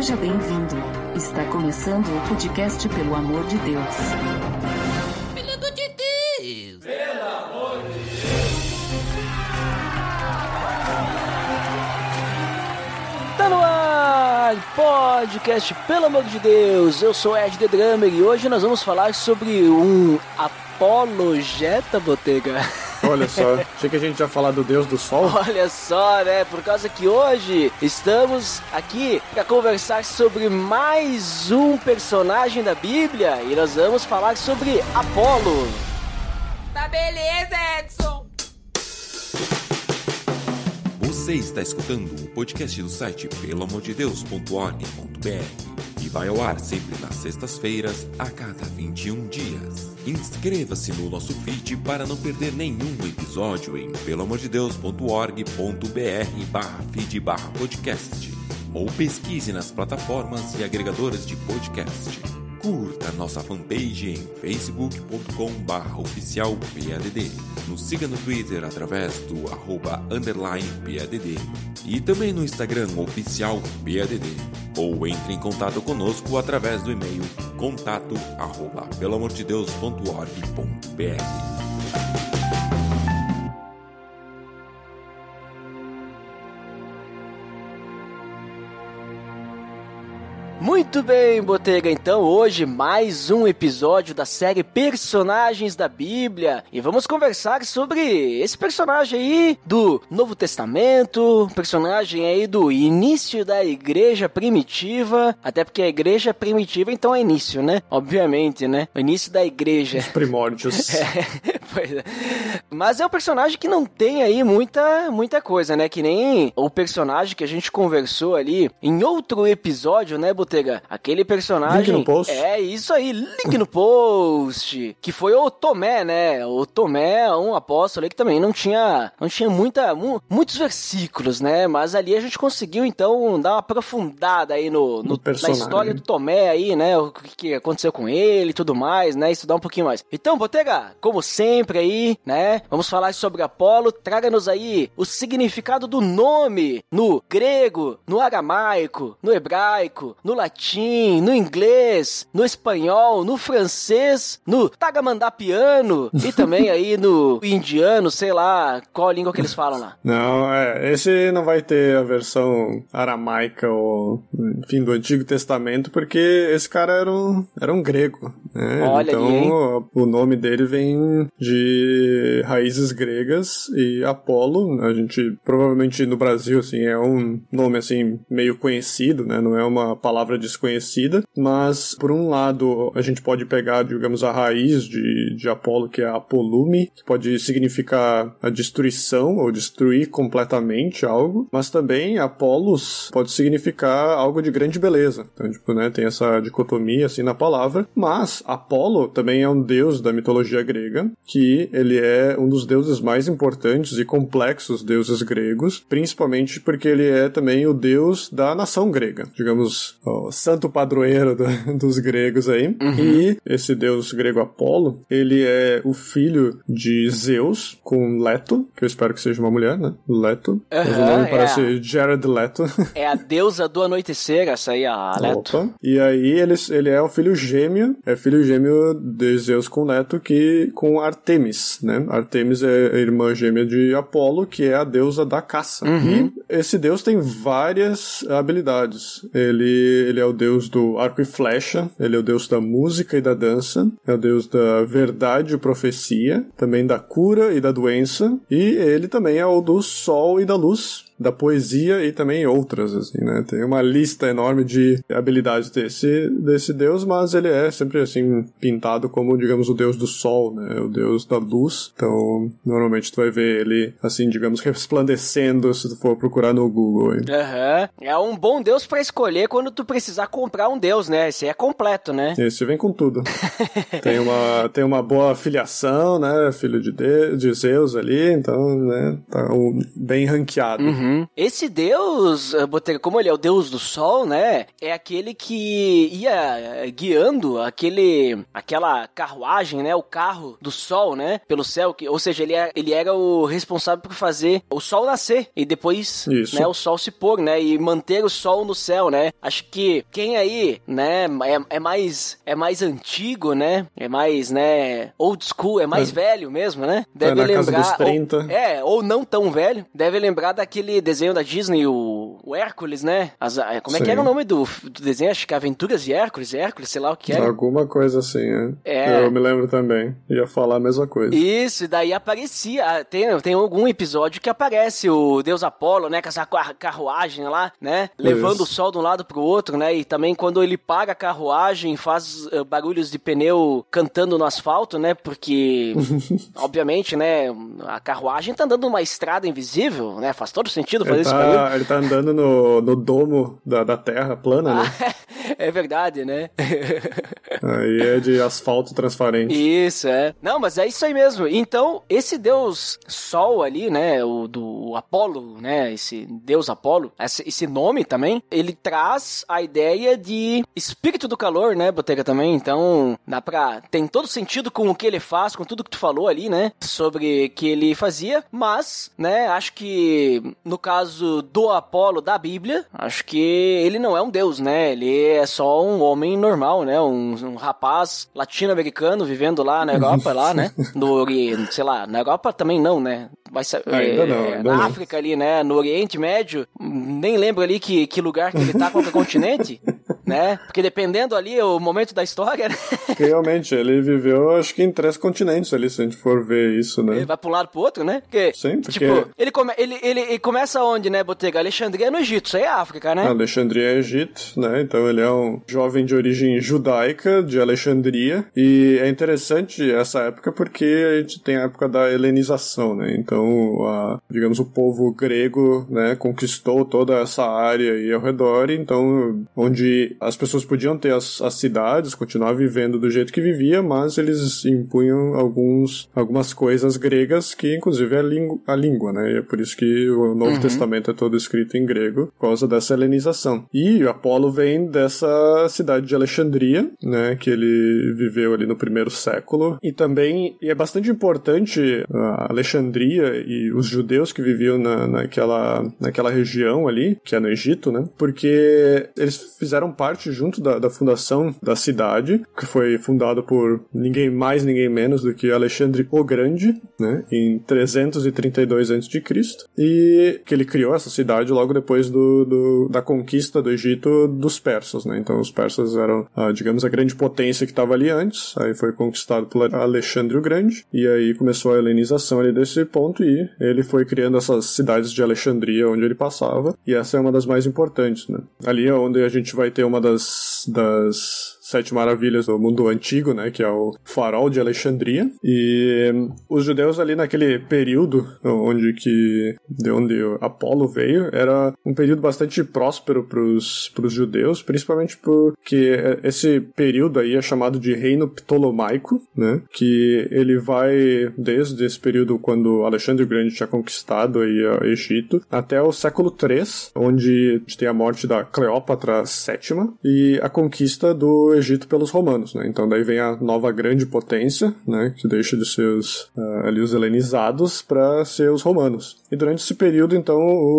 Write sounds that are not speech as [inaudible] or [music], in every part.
Seja bem-vindo. Está começando o podcast Pelo Amor de Deus. Pelo amor de Deus! Tá no ar, podcast, pelo amor de Deus, eu sou Ed The Drummer e hoje nós vamos falar sobre um apologeta, Botega. [laughs] Olha só, achei que a gente ia falar do Deus do Sol. Olha só, né, por causa que hoje estamos aqui para conversar sobre mais um personagem da Bíblia e nós vamos falar sobre Apolo. Tá beleza, Edson! Você está escutando o podcast do site pelamordedeus.org.br vai ao ar sempre nas sextas-feiras, a cada 21 dias. Inscreva-se no nosso feed para não perder nenhum episódio em pelamordedeus.org.br barra feed barra podcast ou pesquise nas plataformas e agregadores de podcast. Curta nossa fanpage em facebook.com oficial. Nos siga no Twitter através do arroba underline PADD. E também no Instagram oficial PADD. Ou entre em contato conosco através do e-mail contato arroba pelamordedeus.org.br. Muito bem, Botega. Então, hoje mais um episódio da série Personagens da Bíblia. E vamos conversar sobre esse personagem aí do Novo Testamento, personagem aí do início da igreja primitiva. Até porque a igreja primitiva, então, é início, né? Obviamente, né? O início da igreja. Os primórdios. [laughs] É, pois é. Mas é um personagem que não tem aí muita, muita coisa, né? Que nem o personagem que a gente conversou ali em outro episódio, né, Botega? Aquele personagem. Link no post. É isso aí, link no post. Que foi o Tomé, né? O Tomé, um apóstolo aí que também não tinha, não tinha muita, mu- muitos versículos, né? Mas ali a gente conseguiu então dar uma aprofundada aí no, no- na personagem. história do Tomé aí, né? O que, que aconteceu com ele e tudo mais, né? Estudar um pouquinho mais. Então, Botega, como sempre aí, né? Vamos falar sobre Apolo. Traga-nos aí o significado do nome no grego, no aramaico, no hebraico, no latim, no inglês, no espanhol, no francês, no tagamandapiano e [laughs] também aí no indiano, sei lá, qual língua que eles falam lá. Não, é, esse não vai ter a versão aramaica ou, enfim, do Antigo Testamento, porque esse cara era um, era um grego, né? Olha então, ali, o nome dele vem de raízes gregas e Apolo, a gente provavelmente no Brasil, assim, é um nome, assim, meio conhecido, né? Não é uma palavra desconhecida, mas, por um lado, a gente pode pegar, digamos, a raiz de, de Apolo, que é Apolume, que pode significar a destruição ou destruir completamente algo, mas também Apolos pode significar algo de grande beleza. Então, tipo, né, tem essa dicotomia assim na palavra, mas Apolo também é um deus da mitologia grega, que ele é um dos deuses mais importantes e complexos deuses gregos, principalmente porque ele é também o deus da nação grega, digamos, o santo padroeiro do- [laughs] dos gregos aí. E esse deus grego Apolo, ele é o filho de Zeus com Leto, que eu espero que seja uma mulher, né? Leto. Mas o nome é. parece Jared Leto. [laughs] É a deusa do anoitecer, essa aí, a Leto. Opa. E aí ele, ele é o filho gêmeo, é filho gêmeo de Zeus com Leto, que com Artemis, né? Artemis é a irmã gêmea de Apolo, que é a deusa da caça. E esse deus tem várias habilidades. Ele, ele é o deus do arco e flecha, ele é o deus da música e da dança, é o deus da verdade e profecia, também da cura e da doença, e ele também é o do sol e da luz, da poesia e também outras, assim, né? Tem uma lista enorme de habilidades desse, desse deus, mas ele é sempre, assim, pintado como, digamos, o deus do sol, né? O deus da luz. Então, normalmente tu vai ver ele, assim, digamos, resplandecendo se tu for procurar no Google. Aham. É um bom deus pra escolher quando tu precisar comprar um deus, né? Esse é completo, né? Esse vem com tudo. [laughs] tem, uma, tem uma boa filiação, né? Filho de, de, de Zeus ali, então, né? Tá um- bem ranqueado. Uhum. Uhum. Esse deus, eh, Botega, como ele é o deus do sol, né? É aquele que ia eh, guiando aquele, aquela carruagem, né? O carro do sol, né? Pelo céu. Que, ou seja, ele, é, ele era o responsável por fazer o sol nascer e depois, Isso. né? O sol se pôr, né? E manter o sol no céu, né? Acho que quem aí, né? É, é mais é mais antigo, né? É mais, né? Old school, é mais É. velho mesmo, né? Deve na casa lembrar. dos 30. Ou, é, ou não tão velho. Deve lembrar daquele desenho da Disney, o, o Hércules, né? As- como é que Sim. era o nome do, do desenho? Acho que Aventuras de Hércules, Hércules, sei lá o que era. Alguma coisa assim, é. É. Eu me lembro também. Ia falar a mesma coisa. Isso, e daí aparecia. ah, Tem, tem algum episódio que aparece o Deus Apolo, né? Com essa car- carruagem lá, né? Levando Isso. o sol de um lado pro outro, né? E também quando ele paga a carruagem, faz eh, barulhos de pneu cantando no asfalto, né? Porque, [laughs] obviamente, né? A carruagem tá andando numa estrada invisível, né? Faz todo sentido fazer Ele barulho. tá, ele tá andando no, no domo da, da terra plana, né? [laughs] é verdade, né? [laughs] Aí é de asfalto transparente. Isso, é. Não, mas é isso aí mesmo. Então, esse deus Sol ali, né, o do Apolo, né, esse deus Apolo, esse, esse nome também, ele traz a ideia de espírito do calor, né, Botega também. Então, dá pra... Tem todo sentido com o que ele faz, com tudo que tu falou ali, né, sobre que ele fazia, mas, né, acho que no caso do Apolo da Bíblia, acho que ele não é um deus, né, ele é só um homem normal, né, um, um rapaz latino-americano vivendo lá na Europa, lá, né, [laughs] no Oriente, sei lá, na Europa também não, né, vai ser, Ainda não, é, ainda na não. África ali, né, no Oriente Médio, nem lembro ali que, que lugar que ele tá, qual é o continente, [laughs] né, porque dependendo ali o momento da história, né, [laughs] realmente, ele viveu, acho que em três continentes ali, se a gente for ver isso, né? ele vai pra um lado pro outro, né, porque, Sim, porque- tipo, ele, come, ele, ele, ele começa onde, né, Botega? Alexandria no Egito, isso aí é África, né? Alexandria é Egito, né? Então ele é um jovem de origem judaica de Alexandria. E é interessante essa época porque a gente tem a época da helenização, né? Então, a- digamos, o povo grego, né, conquistou toda essa área aí ao redor. Então, onde as pessoas podiam ter as, as cidades, continuar vivendo do jeito que vivia, mas eles impunham alguns, algumas coisas gregas que, inclusive, é a, língua- a língua, né? E é por isso que o Novo Testamento é todo escrito em grego, por causa dessa helenização. E Apolo vem dessa cidade de Alexandria, né? Que ele viveu ali no primeiro século. E também, e é bastante importante a Alexandria e os judeus que viviam na, naquela, naquela região ali, que é no Egito, né? Porque eles fizeram parte junto da, da fundação da cidade, que foi fundado por ninguém mais, ninguém menos do que Alexandre o Grande, né? Em 332 a.C. E que ele criou essa cidade logo depois do, do- da conquista do Egito dos persas, né? Então os persas eram, ah, digamos, a grande potência que estava ali antes, aí foi conquistado por Alexandre o Grande, e aí começou a helenização ali desse ponto, e ele foi criando essas cidades de Alexandria onde ele passava, e essa é uma das mais importantes, né? Ali é onde a gente vai ter uma das, das sete maravilhas do mundo antigo, né, que é o farol de Alexandria. E os judeus ali naquele período onde que de onde Apolo veio, era um período bastante próspero para os judeus, principalmente porque esse período aí é chamado de Reino Ptolomaico, né, que ele vai desde esse período quando Alexandre o Grande tinha conquistado aí o Egito até o século III, onde tem a morte da Cleópatra VII e a conquista do Egito pelos romanos, né? Então daí vem a nova grande potência, né? Que deixa de ser os, ah, ali os helenizados para ser os romanos. E durante esse período, então,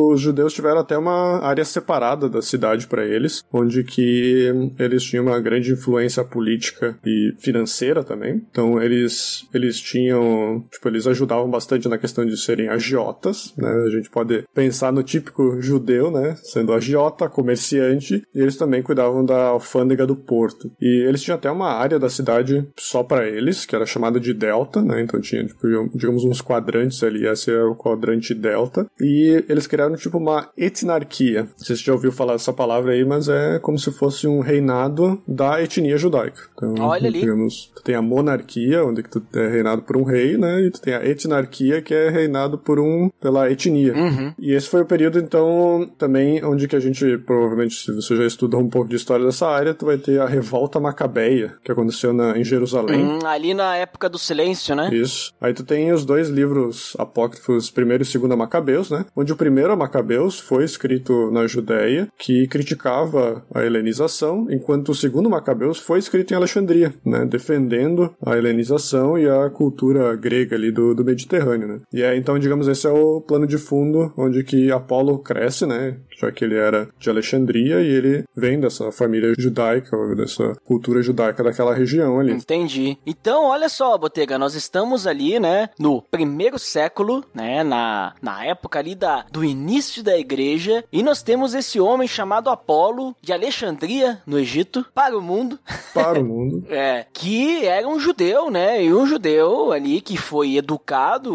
os judeus tiveram até uma área separada da cidade para eles, onde que eles tinham uma grande influência política e financeira também. Então eles eles tinham, tipo, eles ajudavam bastante na questão de serem agiotas, né? A gente pode pensar no típico judeu, né? Sendo agiota, comerciante, e eles também cuidavam da alfândega do porto. E eles tinham até uma área da cidade só para eles, que era chamada de Delta, né? Então tinha, tipo, digamos, uns quadrantes ali, esse é o quadrante Delta. E eles criaram, tipo, uma etnarquia. Não sei se você já ouviu falar dessa palavra aí, mas é como se fosse um reinado da etnia judaica. Então, Olha ali. digamos, tu tem a monarquia, onde tu é reinado por um rei, né? E tu tem a etnarquia, que é reinado por um, pela etnia. E esse foi o período, então, também onde que a gente, provavelmente, se você já estudou um pouco de história dessa área, tu vai ter a revolta macabeia, que aconteceu na, em Jerusalém. Hum, ali na época do silêncio, né? Isso. Aí tu tem os dois livros apócrifos, primeiro e segundo segunda Macabeus, né? Onde o primeiro Macabeus foi escrito na Judéia, que criticava a helenização, enquanto o segundo Macabeus foi escrito em Alexandria, né? Defendendo a helenização e a cultura grega ali do, do Mediterrâneo, né? E é, então, digamos, esse é o plano de fundo onde que Apolo cresce, né? Já que ele era de Alexandria e ele vem dessa família judaica, dessa cultura judaica daquela região ali. Entendi. Então, olha só, Botega, nós estamos ali, né, no primeiro século, né, na, na época ali da, do início da igreja, e nós temos esse homem chamado Apolo, de Alexandria, no Egito, para o mundo. [laughs] Para o mundo. é, que era um judeu, né, e um judeu ali que foi educado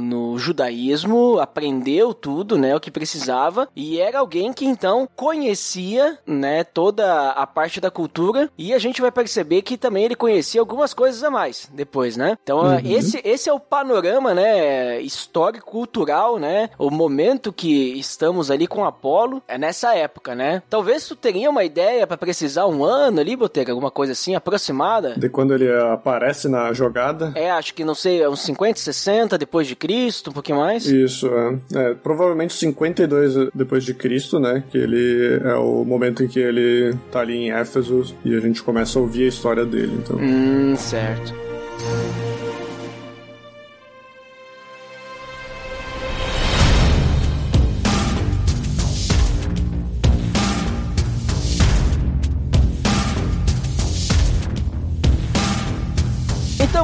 no judaísmo, aprendeu tudo, né, o que precisava, e era alguém que então conhecia, né, toda a parte da cultura, e a gente vai perceber que também ele conhecia algumas coisas a mais depois, né? Então, uhum. esse, esse é o panorama, né, histórico, cultural, né, o momento que estamos ali com Apolo, é nessa época, né? Talvez tu teria uma ideia para precisar um ano ali, Botega, alguma coisa assim, aproximada? De quando ele aparece na jogada? É, acho que, não sei, uns 50, 60 depois de Cristo, um pouquinho mais? Isso, é. é provavelmente 52 depois de Cristo, né, que ele é o momento em que ele tá ali em Éfeso e a gente começa a ouvir a história dele, então. Hum, certo.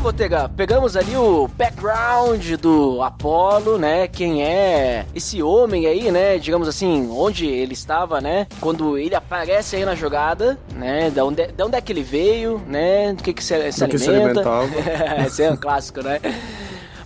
Botega, pegamos ali o background do Apolo, né? Quem é esse homem aí, né? Digamos assim, onde ele estava, né? Quando ele aparece aí na jogada, né? Da onde, da onde é que ele veio, né? Do que, que se, se alimenta. Se [laughs] esse é um clássico, né?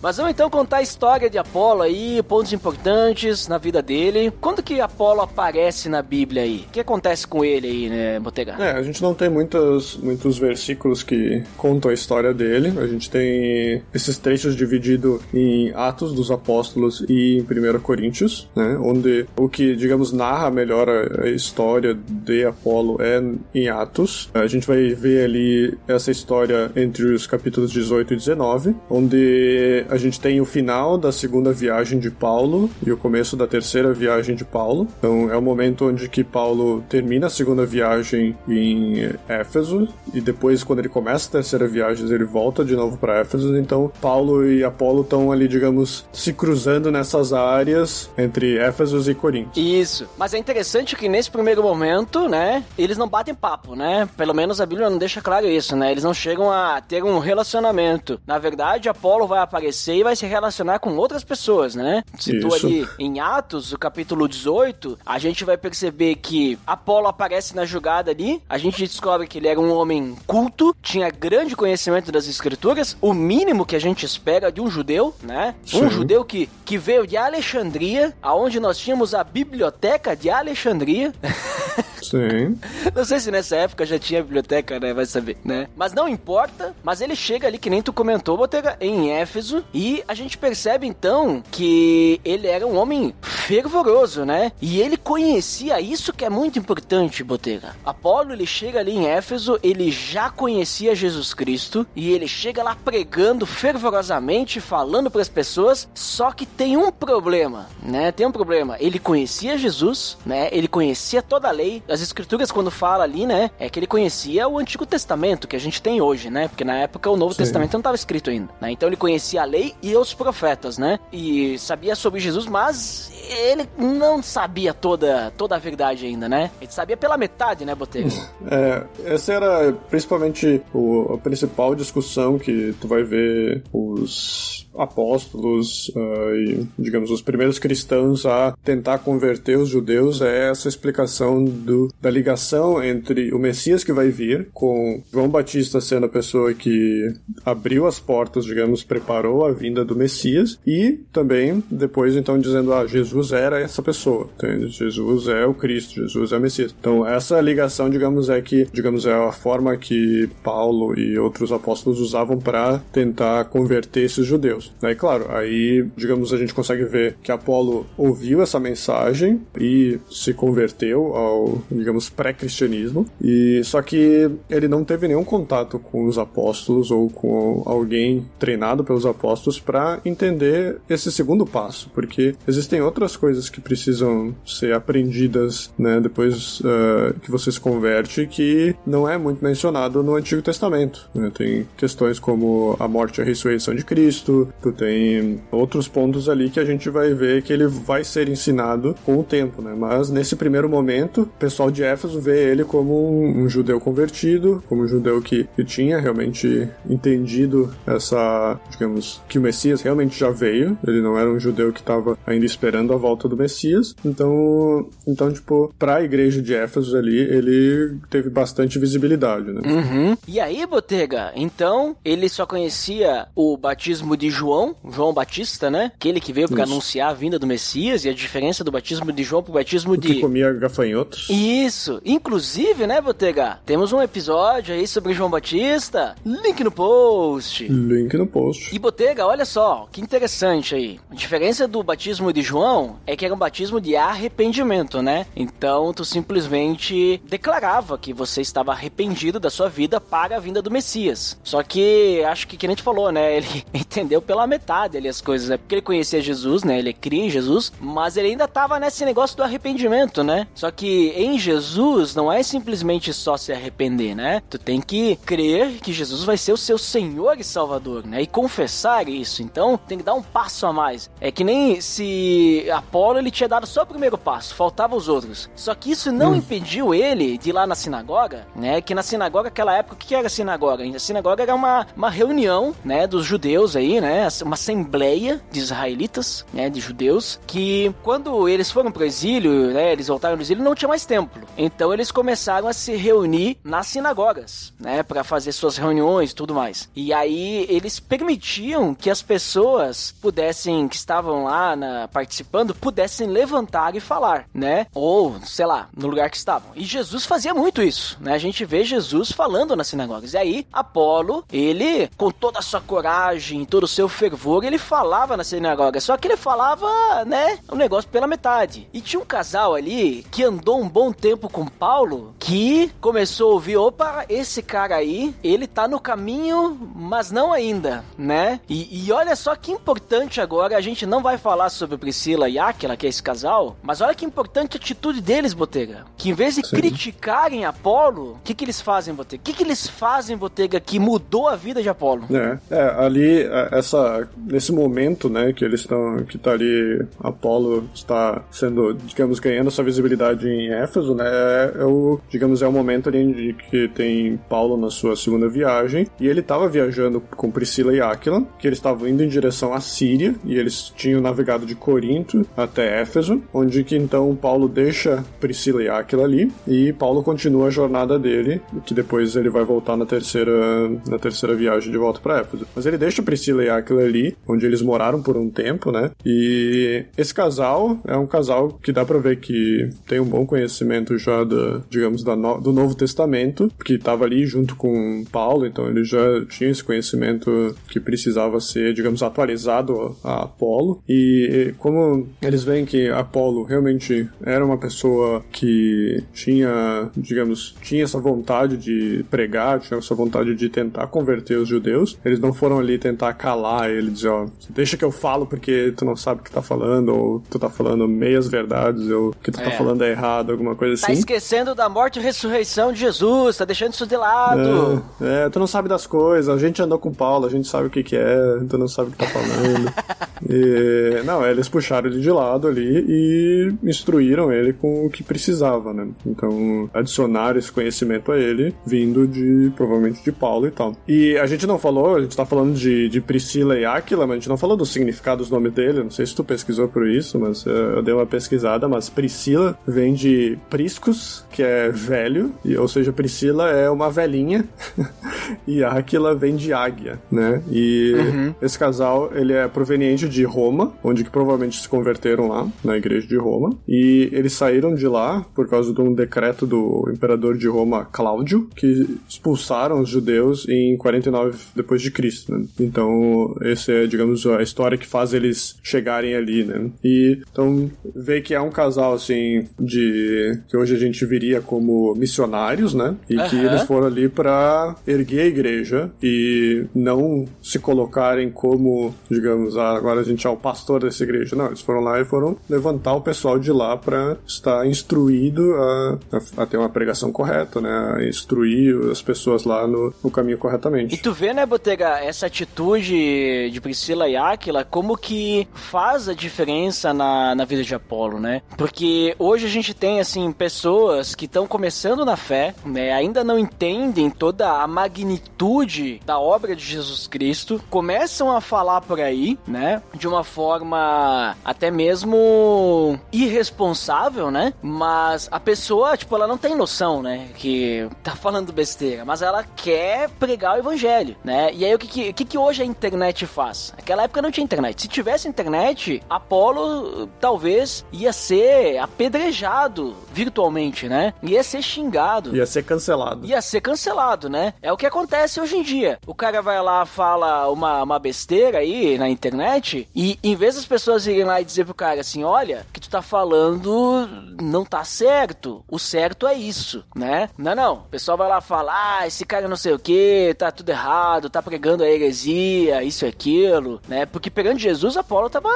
Mas vamos então contar a história de Apolo aí, pontos importantes na vida dele. Quando que Apolo aparece na Bíblia aí? O que acontece com ele aí, né, Botega? É, a gente não tem muitos, muitos versículos que contam a história dele. A gente tem esses trechos divididos em Atos dos Apóstolos e em 1 Coríntios, né? Onde o que, digamos, narra melhor a, história de Apolo é em Atos. A gente vai ver ali essa história entre os capítulos 18 e 19, onde a gente tem o final da segunda viagem de Paulo e o começo da terceira viagem de Paulo. Então é o momento onde que Paulo termina a segunda viagem em Éfeso e depois quando ele começa a terceira viagem ele volta de novo para Éfeso. Então Paulo e Apolo estão ali, digamos, se cruzando nessas áreas entre Éfeso e Corinto. Isso. Mas é interessante que nesse primeiro momento, né, eles não batem papo, né? Pelo menos a Bíblia não deixa claro isso, né? Eles não chegam a ter um relacionamento. Na verdade, Apolo vai aparecer e vai se relacionar com outras pessoas, né? Citou ali em Atos, o capítulo 18, a gente vai perceber que Apolo aparece na jogada ali, a gente descobre que ele era um homem culto, tinha grande conhecimento das escrituras, o mínimo que a gente espera de um judeu, né? Sim. Um judeu que, que veio de Alexandria, aonde nós tínhamos a biblioteca de Alexandria. [laughs] Sim. Não sei se nessa época já tinha biblioteca, né? Vai saber, né? Mas não importa, mas ele chega ali, que nem tu comentou, Botega, em Éfeso, e a gente percebe então que ele era um homem fervoroso, né? E ele conhecia isso que é muito importante, Botega. Apolo, ele chega ali em Éfeso, ele já conhecia Jesus Cristo e ele chega lá pregando fervorosamente, falando para as pessoas, só que tem um problema, né? Tem um problema. Ele conhecia Jesus, né? Ele conhecia toda a lei. As escrituras quando fala ali, né, é que ele conhecia o Antigo Testamento que a gente tem hoje, né? Porque na época o Novo Sim. Testamento não estava escrito ainda, né? Então ele conhecia a lei lei e os profetas, né? E sabia sobre Jesus, mas ele não sabia toda, toda a verdade ainda, né? Ele sabia pela metade, né, Botega? [laughs] É, essa era principalmente o, a principal discussão que tu vai ver os apóstolos uh, e, digamos, os primeiros cristãos a tentar converter os judeus é essa explicação do, da ligação entre o Messias que vai vir, com João Batista sendo a pessoa que abriu as portas, digamos, preparou a vinda do Messias, e também depois, então, dizendo, ah, Jesus Jesus era essa pessoa, entende? Jesus é o Cristo, Jesus é o Messias. Então, essa ligação, digamos, é que, digamos, é a forma que Paulo e outros apóstolos usavam para tentar converter esses judeus. Aí, claro, aí, digamos, a gente consegue ver que Apolo ouviu essa mensagem e se converteu ao, digamos, pré-cristianismo. E só que ele não teve nenhum contato com os apóstolos ou com alguém treinado pelos apóstolos para entender esse segundo passo, porque existem outras coisas que precisam ser aprendidas, né, depois uh, que você se converte, que não é muito mencionado no Antigo Testamento. Né? Tem questões como a morte e a ressurreição de Cristo, tu tem outros pontos ali que a gente vai ver que ele vai ser ensinado com o tempo, né? Mas nesse primeiro momento, o pessoal de Éfeso vê ele como um, um judeu convertido, como um judeu que, que tinha realmente entendido essa, digamos, que o Messias realmente já veio, ele não era um judeu que estava ainda esperando a volta do Messias. Então, então tipo, para a igreja de Éfeso ali, ele teve bastante visibilidade, né? Uhum. E aí, Botega, então ele só conhecia o batismo de João, João Batista, né? Aquele que veio para anunciar a vinda do Messias e a diferença do batismo de João pro batismo o de. Que comia gafanhotos. Isso. Inclusive, né, Botega? Temos um episódio aí sobre João Batista. Link no post. Link no post. E Botega, olha só, que interessante aí. A diferença do batismo de João é que era um batismo de arrependimento, né? Então tu simplesmente declarava que você estava arrependido da sua vida para a vinda do Messias. Só que acho que que a gente falou, né? [laughs] Ele entendeu pela metade ali as coisas, né? Porque ele conhecia Jesus, né? Ele cria em Jesus, mas ele ainda tava nesse negócio do arrependimento, né? Só que em Jesus não é simplesmente só se arrepender, né? Tu tem que crer que Jesus vai ser o seu Senhor e Salvador, né? E confessar isso. Então tem que dar um passo a mais. É que nem se Apolo ele tinha dado só o primeiro passo, faltavam os outros. Só que isso não hum. impediu ele de ir lá na sinagoga, né? Que na sinagoga, aquela época, o que era a sinagoga? A sinagoga era uma, uma reunião, né? Dos judeus aí, né? Uma assembleia de israelitas, né? De judeus, que quando eles foram pro exílio, né? Eles voltaram do exílio, não tinha mais templo. Então eles começaram a se reunir nas sinagogas, né? Para fazer suas reuniões e tudo mais. E aí eles permitiam que as pessoas pudessem, que estavam lá na, participando, pudessem levantar e falar, né? Ou, sei lá, no lugar que estavam. E Jesus fazia muito isso, né? A gente vê Jesus falando nas sinagogas. E aí, Apolo, ele, com toda a sua coragem, todo o seu fervor, ele falava na sinagoga. Só que ele falava, né, o um negócio pela metade. E tinha um casal ali que andou um bom tempo com Paulo, que começou a ouvir, opa, esse cara aí, ele tá no caminho, mas não ainda, né? E, e olha só que importante agora, a gente não vai falar sobre Priscila e Aquila, que é esse casal, mas olha que importante a atitude deles, Botega. Que em vez de Sim. criticarem Apolo, o que que eles fazem, Botega? O que que eles fazem, Botega, que mudou a vida de Apolo? É, é ali, é, essa, nesse momento, né, que eles estão, que tá ali, Apolo está sendo, digamos, ganhando sua visibilidade em Éfeso, né, é, é o, digamos, é o momento ali que tem Paulo na sua segunda viagem, e ele estava viajando com Priscila e Áquila, que eles estavam indo em direção à Síria, e eles tinham navegado de Corinto até Éfeso, onde que então Paulo deixa Priscila e Áquila ali, e Paulo continua a jornada dele, que depois ele vai voltar na terceira, na terceira viagem de volta para Éfeso. Mas ele deixa Priscila e Áquila ali, onde eles moraram por um tempo, né? E esse casal é um casal que dá para ver que tem um bom conhecimento já da, digamos, da no, do Novo Testamento, que estava ali junto com Paulo, então ele já tinha esse conhecimento que precisava ser, digamos, atualizado a Apolo. E como eles veem que Apolo realmente era uma pessoa que tinha, digamos, tinha essa vontade de pregar, tinha essa vontade de tentar converter os judeus, eles não foram ali tentar calar ele, dizer, ó, deixa que eu falo porque tu não sabe o que tá falando, ou tu tá falando meias verdades, ou o que tu tá é. tá falando é errado, alguma coisa tá assim. Tá esquecendo da morte e ressurreição de Jesus, tá deixando isso de lado. É, é, tu não sabe das coisas, a gente andou com Paulo, a gente sabe o que que é, tu não sabe o que tá falando. [laughs] e, não, eles puxaram ele de lado ali e instruíram ele com o que precisava, né? Então, adicionaram esse conhecimento a ele, vindo de, provavelmente, de Paulo e tal. E a gente não falou, a gente tá falando de, de Priscila e Aquila, mas a gente não falou do significado dos nomes dele, não sei se tu pesquisou por isso, mas uh, eu dei uma pesquisada, mas Priscila vem de Priscus, que é velho, e, ou seja, Priscila é uma velhinha, [laughs] e Aquila vem de águia, né? E uhum. esse casal, ele é proveniente de Roma, onde que provavelmente se converteram lá, na igreja de Roma. E eles saíram de lá por causa de um decreto do imperador de Roma, Cláudio, que expulsaram os judeus em 49 depois de Cristo, né? Então, essa é, digamos, a história que faz eles chegarem ali, né? E então vê que é um casal assim de que hoje a gente viria como missionários, né? E que Aham. eles foram ali para erguer a igreja e não se colocarem como, digamos, ah, agora a gente é o pastor dessa igreja. Não, eles foram lá e foram levantar o pessoal de lá para estar instruído a, a, a ter uma pregação correta, né? A instruir as pessoas lá no, no caminho corretamente. E tu vê, né, Botega, essa atitude de Priscila e Áquila, como que faz a diferença na, na vida de Apolo, né? Porque hoje a gente tem, assim, pessoas que estão começando na fé, né, ainda não entendem toda a magnitude da obra de Jesus Cristo, começam a falar por aí, né, de uma forma até mesmo irresponsável, né? Mas a pessoa, tipo, ela não tem noção, né, que tá falando besteira, mas ela quer pregar o evangelho, né? E aí o que que, que que hoje a internet faz? Naquela época não tinha internet. Se tivesse internet, Apolo talvez ia ser apedrejado virtualmente, né? Ia ser xingado. Ia ser cancelado. Ia ser cancelado, né? É o que acontece hoje em dia. O cara vai lá, fala uma, uma besteira aí na internet, e em vez das pessoas irem lá e dizer pro cara assim: olha, o que tu tá falando não tá certo. O certo é isso, né? Não, não. O pessoal vai lá falar: ah, esse cara não sei o que, tá tudo errado, tá pregando a heresia, isso e aquilo, né? Porque pegando Jesus, Apolo tava,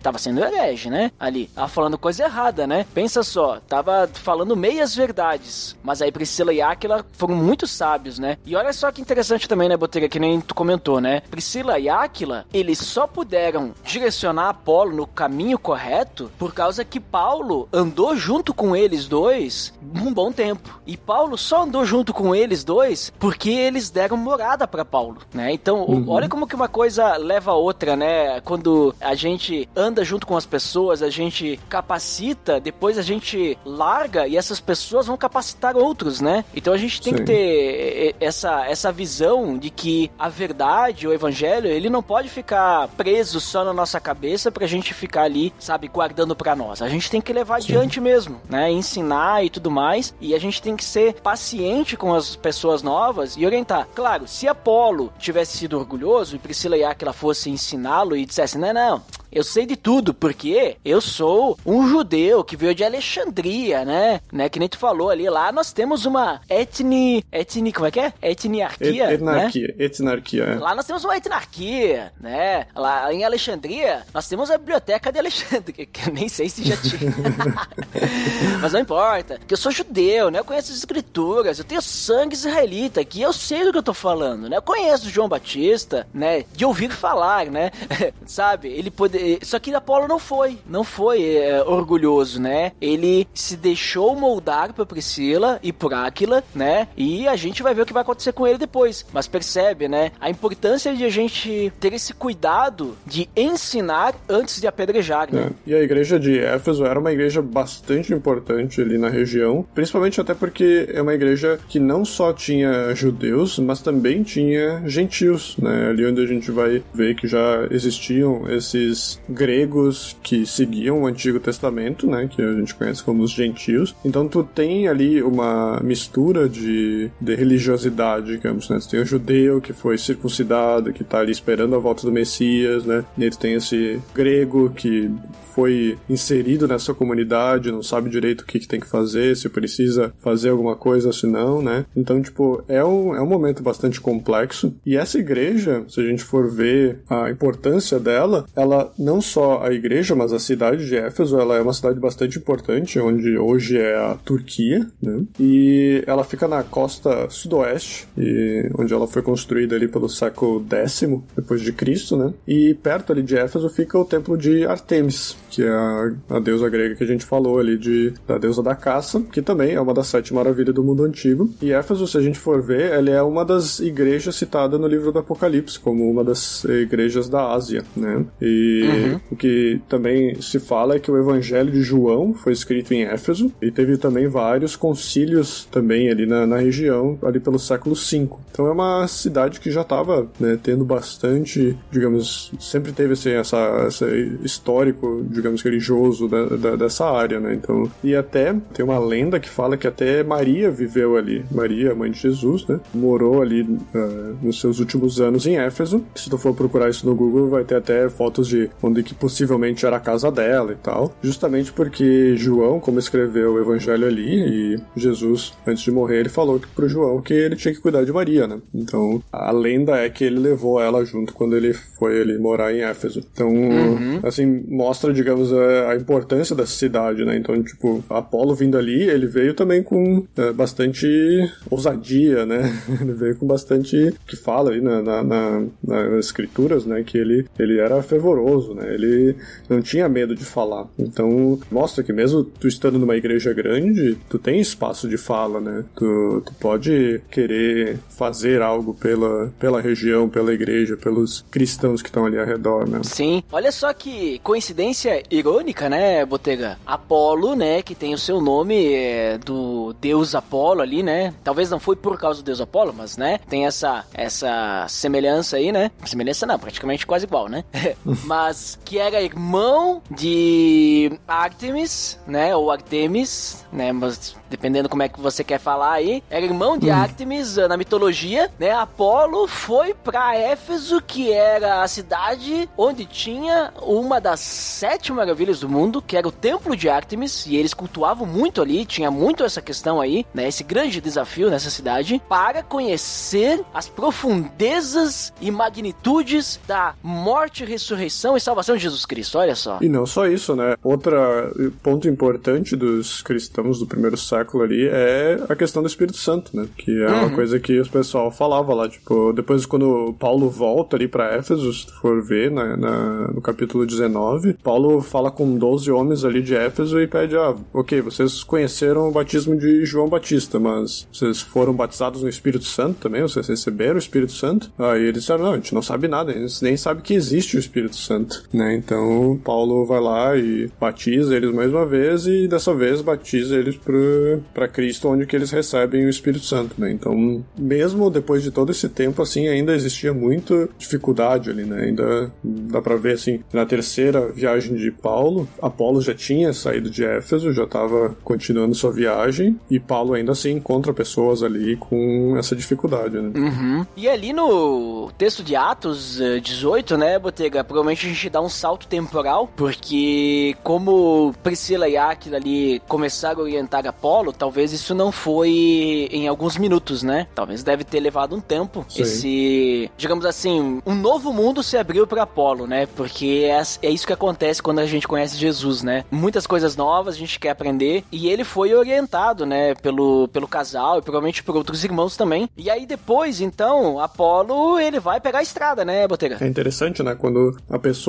tava sendo herege, né? Ali, tava falando coisa errada, né? Pensa só, tava falando meias verdades. Mas aí Priscila e Áquila foram muito sábios, né? E olha só que interessante também, né, Botega, que nem tu comentou, né? Priscila e Áquila, eles só puderam direcionar Apolo no caminho correto por causa que Paulo andou junto com eles dois um bom tempo. E Paulo só andou junto com eles dois porque eles deram morada para Paulo, né? Então, o- olha como que uma coisa leva a outra, né? Quando a gente anda junto com as pessoas, a gente capacita, depois a gente larga e essas pessoas vão capacitar outros, né? Então a gente tem Sim. que ter essa, essa visão de que a verdade, o evangelho, ele não pode ficar preso só na nossa cabeça pra gente ficar ali, sabe, guardando pra nós. A gente tem que levar adiante mesmo, né? Ensinar e tudo mais. E a gente tem que ser paciente com as pessoas novas e orientar. Claro, se Apolo tivesse sido orgulhoso e Priscila e Aquila fossem ensiná-lo e dissessem, não, não, eu sei de tudo, porque eu sou um judeu que veio de Alexandria, né? né? Que nem tu falou ali, lá nós temos uma etni... etni... como é que é? Etniarquia, Et- né? Etnarquia. Etnarquia, é. Lá nós temos uma etnarquia, né? Lá em Alexandria, nós temos a biblioteca de Alexandria, [laughs] que eu nem sei se já tinha. [laughs] Mas não importa, que eu sou judeu, né? Eu conheço as escrituras, eu tenho sangue israelita aqui, eu sei do que eu tô falando, né? Eu conheço João Batista, né? De ouvir falar, né? [laughs] Sabe? Ele pode... Só que Apolo não foi, não foi é, orgulhoso, né? Ele se deixou moldar por Priscila e por Áquila, né? E a gente vai ver o que vai acontecer com ele depois. Mas percebe, né? A importância de a gente ter esse cuidado de ensinar antes de apedrejar, né? É. E a igreja de Éfeso era uma igreja bastante importante ali na região, principalmente até porque é uma igreja que não só tinha judeus, mas também tinha gentios, né? Ali onde a gente vai ver que já existiam esses gregos que seguiam o Antigo Testamento, né? Que a gente conhece como os gentios. Então tu tem ali uma mistura de, de religiosidade, digamos, né? Tu tem o judeu que foi circuncidado, que tá ali esperando a volta do Messias, né? E aí tu tem esse grego que foi inserido nessa comunidade, não sabe direito o que, que tem que fazer, se precisa fazer alguma coisa, se não, né? Então, tipo, é um, é um momento bastante complexo. E essa igreja, se a gente for ver a importância dela, ela não só a igreja, mas a cidade de Éfeso, ela é uma cidade bastante importante, onde hoje é a Turquia, né? E ela fica na costa sudoeste, e onde ela foi construída ali pelo século X depois de Cristo, né? E perto ali de Éfeso fica o templo de Artemis, que é a, a deusa grega que a gente falou ali de da deusa da caça, que também é uma das sete maravilhas do mundo antigo. E Éfeso, se a gente for ver, ela é uma das igrejas citada no livro do Apocalipse como uma das igrejas da Ásia, né? E uhum. o que também se fala é que o Evangelho de João foi escrito em Éfeso e teve também vários concílios também ali na, na região, ali pelo século V. Então é uma cidade que já estava né, tendo bastante, digamos, sempre teve assim, essa, esse histórico, digamos, religioso da, da, dessa área, né? Então, e até tem uma lenda que fala que até Maria viveu ali. Maria, mãe de Jesus, né? Morou ali uh, nos seus últimos anos em Éfeso. Se tu for procurar isso no Google, vai ter até fotos de onde que possivelmente era a casa dela e tal. Justamente porque João, como escreveu o evangelho ali, e Jesus, antes de morrer, ele falou que pro João que ele tinha que cuidar de Maria, né? Então, a lenda é que ele levou ela junto quando ele foi ali morar em Éfeso. Então, uhum. assim, mostra, digamos, a, a, importância dessa cidade, né? Então, tipo, Apolo vindo ali, ele veio também com é, bastante ousadia, né? [laughs] ele veio com bastante que fala aí na, na, na, nas escrituras, né? Que ele, ele era fervoroso, né? Ele não tinha medo de falar. Então, mostra que mesmo tu estando numa igreja grande, tu tem espaço de fala, né? Tu, tu pode querer fazer algo pela, pela região, pela igreja, pelos cristãos que estão ali ao redor, né? Sim. Olha só que coincidência irônica, né, Botega? Apolo, né, que tem o seu nome é, do deus Apolo ali, né? Talvez não foi por causa do deus Apolo, mas, né, tem essa, essa semelhança aí, né? Semelhança não, praticamente quase igual, né? [laughs] mas que era irmão de Artemis, né, ou Artemis, né, mas dependendo como é que você quer falar aí, era irmão de hum. Artemis na mitologia, né? Apolo foi para Éfeso, que era a cidade onde tinha uma das sete maravilhas do mundo, que era o templo de Artemis, e eles cultuavam muito ali, tinha muito essa questão aí, né? Esse grande desafio nessa cidade para conhecer as profundezas e magnitudes da morte, ressurreição e salvação de Jesus Cristo. Olha só. E não só isso, né? Outro ponto importante dos cristãos do primeiro século ali é a questão do Espírito Santo, né? Que é uma uhum. coisa que o pessoal falava lá, tipo, depois quando Paulo volta ali para Éfeso, se for ver né, na, no capítulo 19, Paulo fala com 12 homens ali de Éfeso e pede, ah, ok, vocês conheceram o batismo de João Batista, mas vocês foram batizados no Espírito Santo também? Vocês receberam o Espírito Santo? Aí eles disseram, não, a gente não sabe nada, a gente nem sabe que existe o Espírito Santo, né? Então, Paulo vai lá e batiza eles mais uma vez e dessa vez batiza eles para Cristo, onde que eles recebem o Espírito Santo, né? Então, mesmo depois de todo esse tempo, assim, ainda existia muita dificuldade ali, né? Ainda dá para ver, assim, na terceira viagem de Paulo, Apolo já tinha saído de Éfeso, já estava continuando sua viagem, e Paulo ainda assim encontra pessoas ali com essa dificuldade, né? Uhum. E ali no texto de Atos 18, eh, né, Botega, provavelmente a gente dá um salto temporal, porque como Priscila e Aquila ali começaram a orientar Apolo, talvez isso não foi em alguns minutos, né? Talvez deve ter levado um tempo. Sim. Esse, digamos assim, um novo mundo se abriu para Apolo, né? Porque é, é isso que acontece quando a gente conhece Jesus, né? Muitas coisas novas a gente quer aprender e ele foi orientado, né, pelo, pelo casal e provavelmente por outros irmãos também. E aí depois, então, Apolo, ele vai pegar a estrada, né, Botega? É interessante, né? Quando a pessoa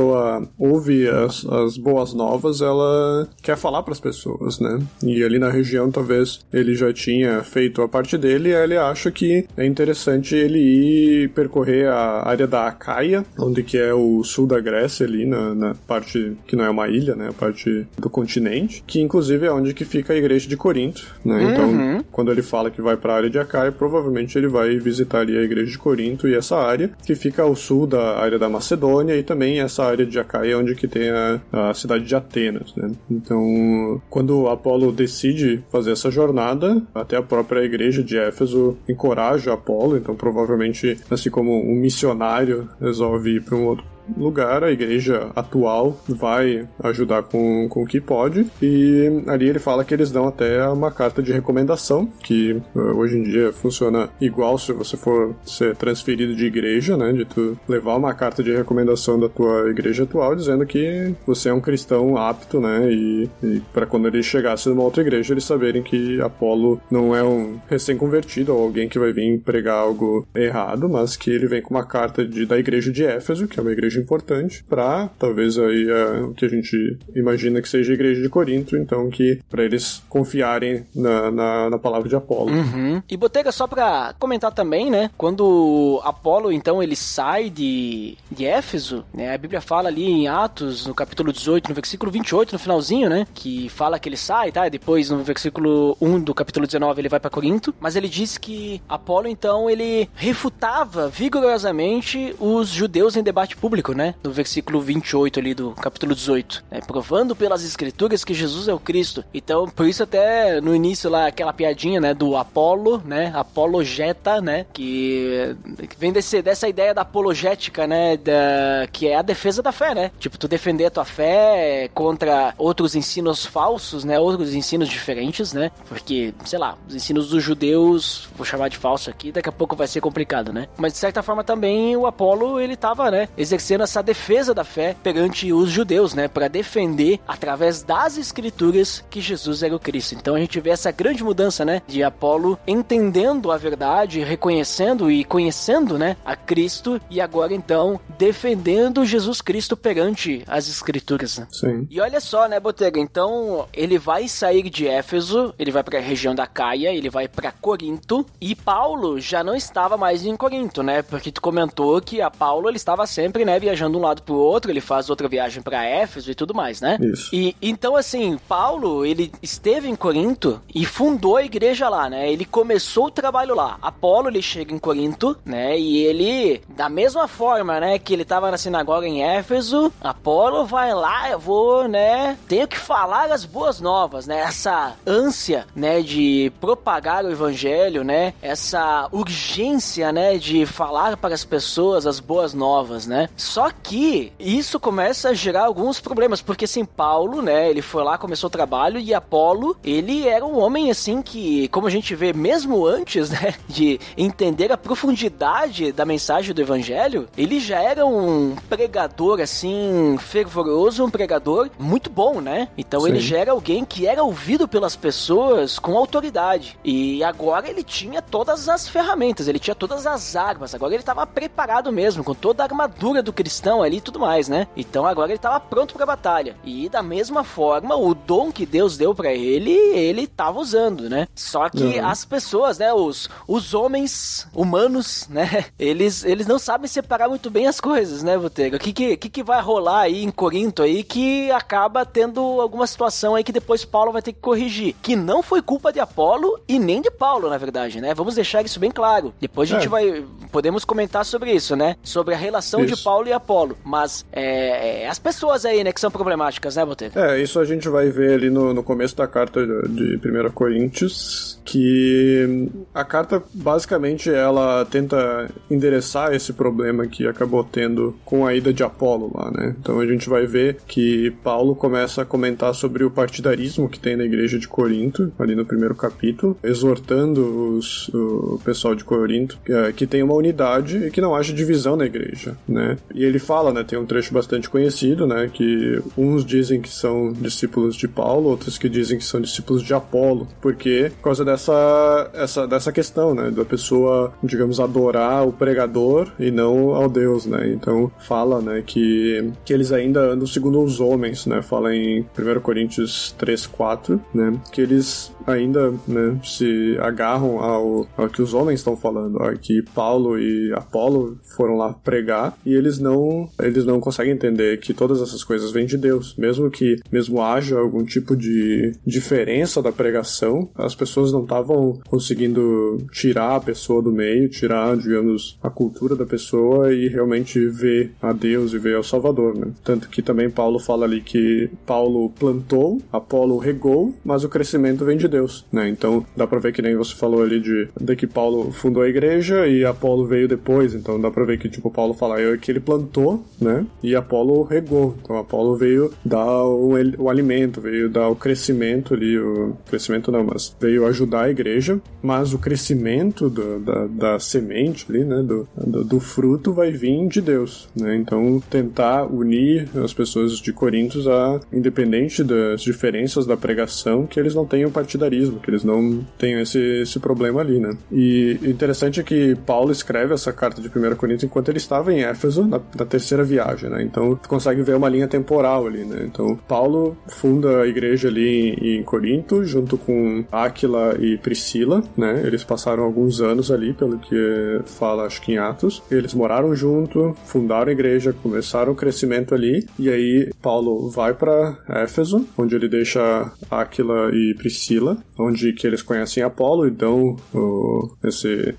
ouve as, as boas novas, ela quer falar para as pessoas, né? E ali na região, talvez ele já tinha feito a parte dele, e ele acha que é interessante ele ir percorrer a área da Acaia, onde que é o sul da Grécia ali, na, na parte que não é uma ilha, né, a parte do continente, que inclusive é onde que fica a igreja de Corinto, né, então uhum. quando ele fala que vai para a área de Acaia, provavelmente ele vai visitar ali a igreja de Corinto e essa área, que fica ao sul da área da Macedônia e também essa área de Acaia onde que tem a, a cidade de Atenas, né, então quando Apolo decide fazer essa jornada, até a própria igreja de Éfeso encoraja Apolo, então provavelmente, assim como um missionário resolve ir para um outro lugar, a igreja atual vai ajudar com, com o que pode. E ali ele fala que eles dão até uma carta de recomendação, que uh, hoje em dia funciona igual se você for ser transferido de igreja, né? De tu levar uma carta de recomendação da tua igreja atual dizendo que você é um cristão apto, né? E, e para quando ele chegasse numa outra igreja, eles saberem que Apolo não é um recém-convertido ou alguém que vai vir pregar algo errado, mas que ele vem com uma carta de, da igreja de Éfeso, que é uma igreja importante para talvez aí é, o que a gente imagina que seja a igreja de Corinto, então que para eles confiarem na, na, na, palavra de Apolo. Uhum. E Botega, só para comentar também, né? Quando Apolo então ele sai de, de Éfeso, né? A Bíblia fala ali em Atos, no capítulo 18, no versículo 28, no finalzinho, né? Que fala que ele sai, tá? E depois no versículo 1 do capítulo 19 ele vai para Corinto, mas ele diz que Apolo então ele refutava vigorosamente os judeus em debate público, né? No versículo 28 ali do capítulo 18, né? Provando pelas escrituras que Jesus é o Cristo. Então, por isso até no início lá aquela piadinha, né, do Apolo, né? Apologeta, né? Que vem desse, dessa ideia da apologética, né? Da, que é a defesa da fé, né? Tipo, tu defender a tua fé contra outros ensinos falsos, né? Outros ensinos diferentes, né? Porque, sei lá, os ensinos dos judeus, vou chamar de falso aqui, daqui a pouco vai ser complicado, né? Mas de certa forma também o Apolo, ele tava, né, exercendo essa defesa da fé perante os judeus, né, para defender através das escrituras que Jesus era o Cristo. Então a gente vê essa grande mudança, né, de Apolo entendendo a verdade, reconhecendo e conhecendo, né, a Cristo e agora então defendendo Jesus Cristo perante as escrituras. Né? Sim. E olha só, né, Botega, então ele vai sair de Éfeso, ele vai para a região da Caia, ele vai para Corinto e Paulo já não estava mais em Corinto, né? Porque tu comentou que a Paulo ele estava sempre, né, viajando de um lado pro outro, ele faz outra viagem para Éfeso e tudo mais, né? Isso. E então assim, Paulo, ele esteve em Corinto e fundou a igreja lá, né? Ele começou o trabalho lá. Apolo ele chega em Corinto, né? E ele da mesma forma, né, que ele estava na sinagoga em Éfeso, Apolo vai lá, eu vou, né, tenho que falar as boas novas, né? Essa ânsia, né, de propagar o evangelho, né? Essa urgência, né, de falar para as pessoas as boas novas, né? Só que isso começa a gerar alguns problemas, porque assim, Paulo, né, ele foi lá, começou o trabalho e Apolo, ele era um homem assim que, como a gente vê mesmo antes, né, [laughs] de entender a profundidade da mensagem do evangelho, ele já era um pregador assim fervoroso, um pregador muito bom, né? Então Sim. ele já era alguém que era ouvido pelas pessoas com autoridade. E agora ele tinha todas as ferramentas, ele tinha todas as armas. Agora ele estava preparado mesmo, com toda a armadura do cristão ali e tudo mais, né? Então agora ele estava pronto para a batalha. E da mesma forma, o dom que Deus deu para ele, ele estava usando, né? Só que uhum. as pessoas, né, os, os homens humanos, [laughs] né, eles, eles não sabem separar muito bem as coisas, né, Botega? O que que, que que vai rolar aí em Corinto aí que acaba tendo alguma situação aí que depois Paulo vai ter que corrigir, que não foi culpa de Apolo e nem de Paulo, na verdade, né? Vamos deixar isso bem claro. Depois a gente é. vai podemos comentar sobre isso, né? Sobre a relação isso. de Paulo e Apolo. Mas é, é, as pessoas aí, né, que são problemáticas, né, Boteco? É, isso a gente vai ver ali no, no começo da carta de 1 Coríntios, que a carta basicamente ela tenta endereçar esse problema que acabou tendo com a ida de Apolo lá, né? Então a gente vai ver que Paulo começa a comentar sobre o partidarismo que tem na igreja de Corinto, ali no primeiro capítulo, exortando os, o pessoal de Corinto que, é, que tem uma unidade e que não haja divisão na igreja, né? E ele fala, né, tem um trecho bastante conhecido, né, que uns dizem que são discípulos de Paulo, outros que dizem que são discípulos de Apolo, porque por causa dessa essa dessa questão, né, da pessoa, digamos, adorar o pregador e não ao Deus, né? Então fala, né, que que eles ainda andam segundo os homens, né? Fala em 1 Coríntios 3, 4, né, que eles ainda, né, se agarram ao, ao que os homens estão falando, ó, que Paulo e Apolo foram lá pregar e eles não eles não conseguem entender que todas essas coisas vêm de Deus, mesmo que mesmo haja algum tipo de diferença da pregação, as pessoas não estavam conseguindo tirar a pessoa do meio, tirar, digamos, a cultura da pessoa e realmente ver a Deus e ver ao Salvador, né? Tanto que também Paulo fala ali que Paulo plantou, Apolo regou, mas o crescimento vem de Deus, né? Então dá para ver que nem você falou ali de, de que Paulo fundou a igreja e Apolo veio depois, então dá pra ver que, tipo, Paulo fala é que ele plantou, né? E Apolo regou. Então Apolo veio dar o, o alimento, veio dar o crescimento ali, o crescimento não, mas veio ajudar a igreja, mas o crescimento do, da, da semente ali, né? Do, do, do, fruto vai vir de Deus, né? Então tentar unir as pessoas de Corintos a, independente das diferenças da pregação, que eles não tenham partidarismo, que eles não tenham esse, esse problema ali, né? E interessante é que Paulo escreve essa carta de 1 Coríntios enquanto ele estava em Éfeso, na, na terceira viagem, né? Então consegue ver uma linha temporal ali, né? Então Paulo funda a igreja ali em, em Corinto, junto com Áquila e Priscila, né? Eles passaram alguns anos ali, pelo que fala, acho que em Atos. Eles moraram junto, fundaram a igreja, começaram o crescimento ali, e aí Paulo vai para Éfeso, onde ele deixa Áquila e Priscila, onde que eles conhecem Apolo e dão uh, esse,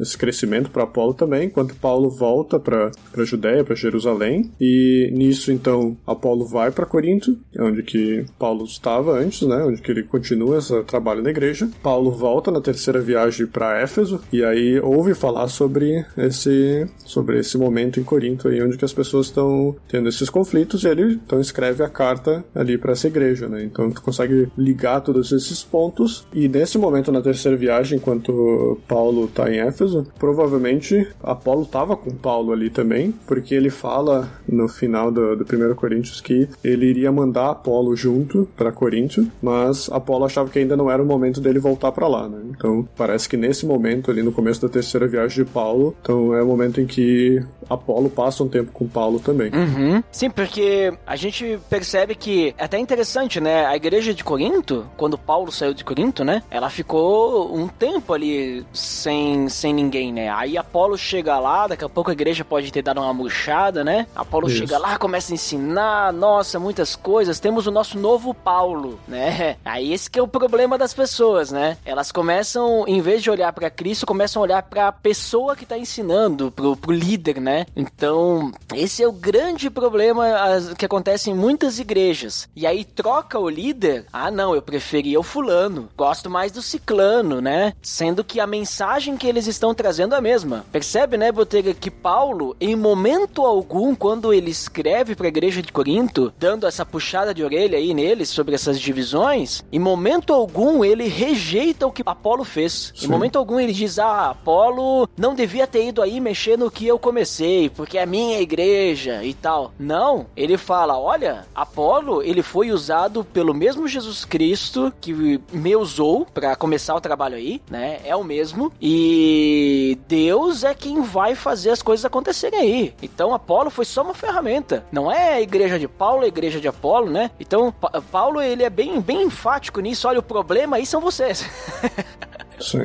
esse crescimento para Apolo também, enquanto Paulo volta para Judéia, para Jerusalém, e nisso então Apolo vai para Corinto, onde que Paulo estava antes, né, onde que ele continua esse trabalho na igreja. Paulo volta na terceira viagem para Éfeso e aí ouve falar sobre esse sobre esse momento em Corinto aí onde que as pessoas estão tendo esses conflitos e ele então escreve a carta ali para essa igreja, né? Então tu consegue ligar todos esses pontos e nesse momento na terceira viagem, enquanto Paulo está em Éfeso, provavelmente Apolo estava com Paulo ali também, porque ele fala no final do, do 1 Coríntios que ele iria mandar Apolo junto para Corinto, mas Apolo achava que ainda não era o momento dele voltar para lá, né? Então parece que nesse momento ali no começo da terceira viagem de Paulo, então é o momento em que Apolo passa um tempo com Paulo também. Uhum. Sim, porque a gente percebe que é até interessante, né? A igreja de Corinto, quando Paulo saiu de Corinto, né? Ela ficou um tempo ali sem, sem ninguém, né? Aí Apolo chega lá, daqui a pouco a igreja pode ter dado uma murchada, né? Apolo Isso. chega lá, começa a ensinar, nossa, muitas coisas. Temos o nosso novo Paulo, né? [laughs] Aí esse que é o problema das pessoas, né? Elas começam, em vez de olhar para Cristo, começam a olhar para a pessoa que tá ensinando, pro, pro líder, né? Então, esse é o grande problema que acontece em muitas igrejas. E aí troca o líder. Ah, não, eu preferia o fulano. Gosto mais do ciclano, né? Sendo que a mensagem que eles estão trazendo é a mesma. Percebe, né, Botega, que Paulo, em momento algum, quando ele escreve para a igreja de Corinto, dando essa puxada de orelha aí neles sobre essas divisões, em momento algum ele rejeita o que Apolo fez. Sim. Em momento algum ele diz: Ah, Apolo não devia ter ido aí mexer no que eu comecei, porque é a minha igreja e tal. Não, ele fala: Olha, Apolo, ele foi usado pelo mesmo Jesus Cristo que me usou para começar o trabalho aí, né? É o mesmo. E Deus é quem vai fazer as coisas acontecerem aí. Então Apolo foi só uma ferramenta. Não é a igreja de Paulo, a igreja de Apolo, né? Então pa Paulo ele é bem, bem enfático nisso. Olha, o problema aí são vocês. [laughs] Sim.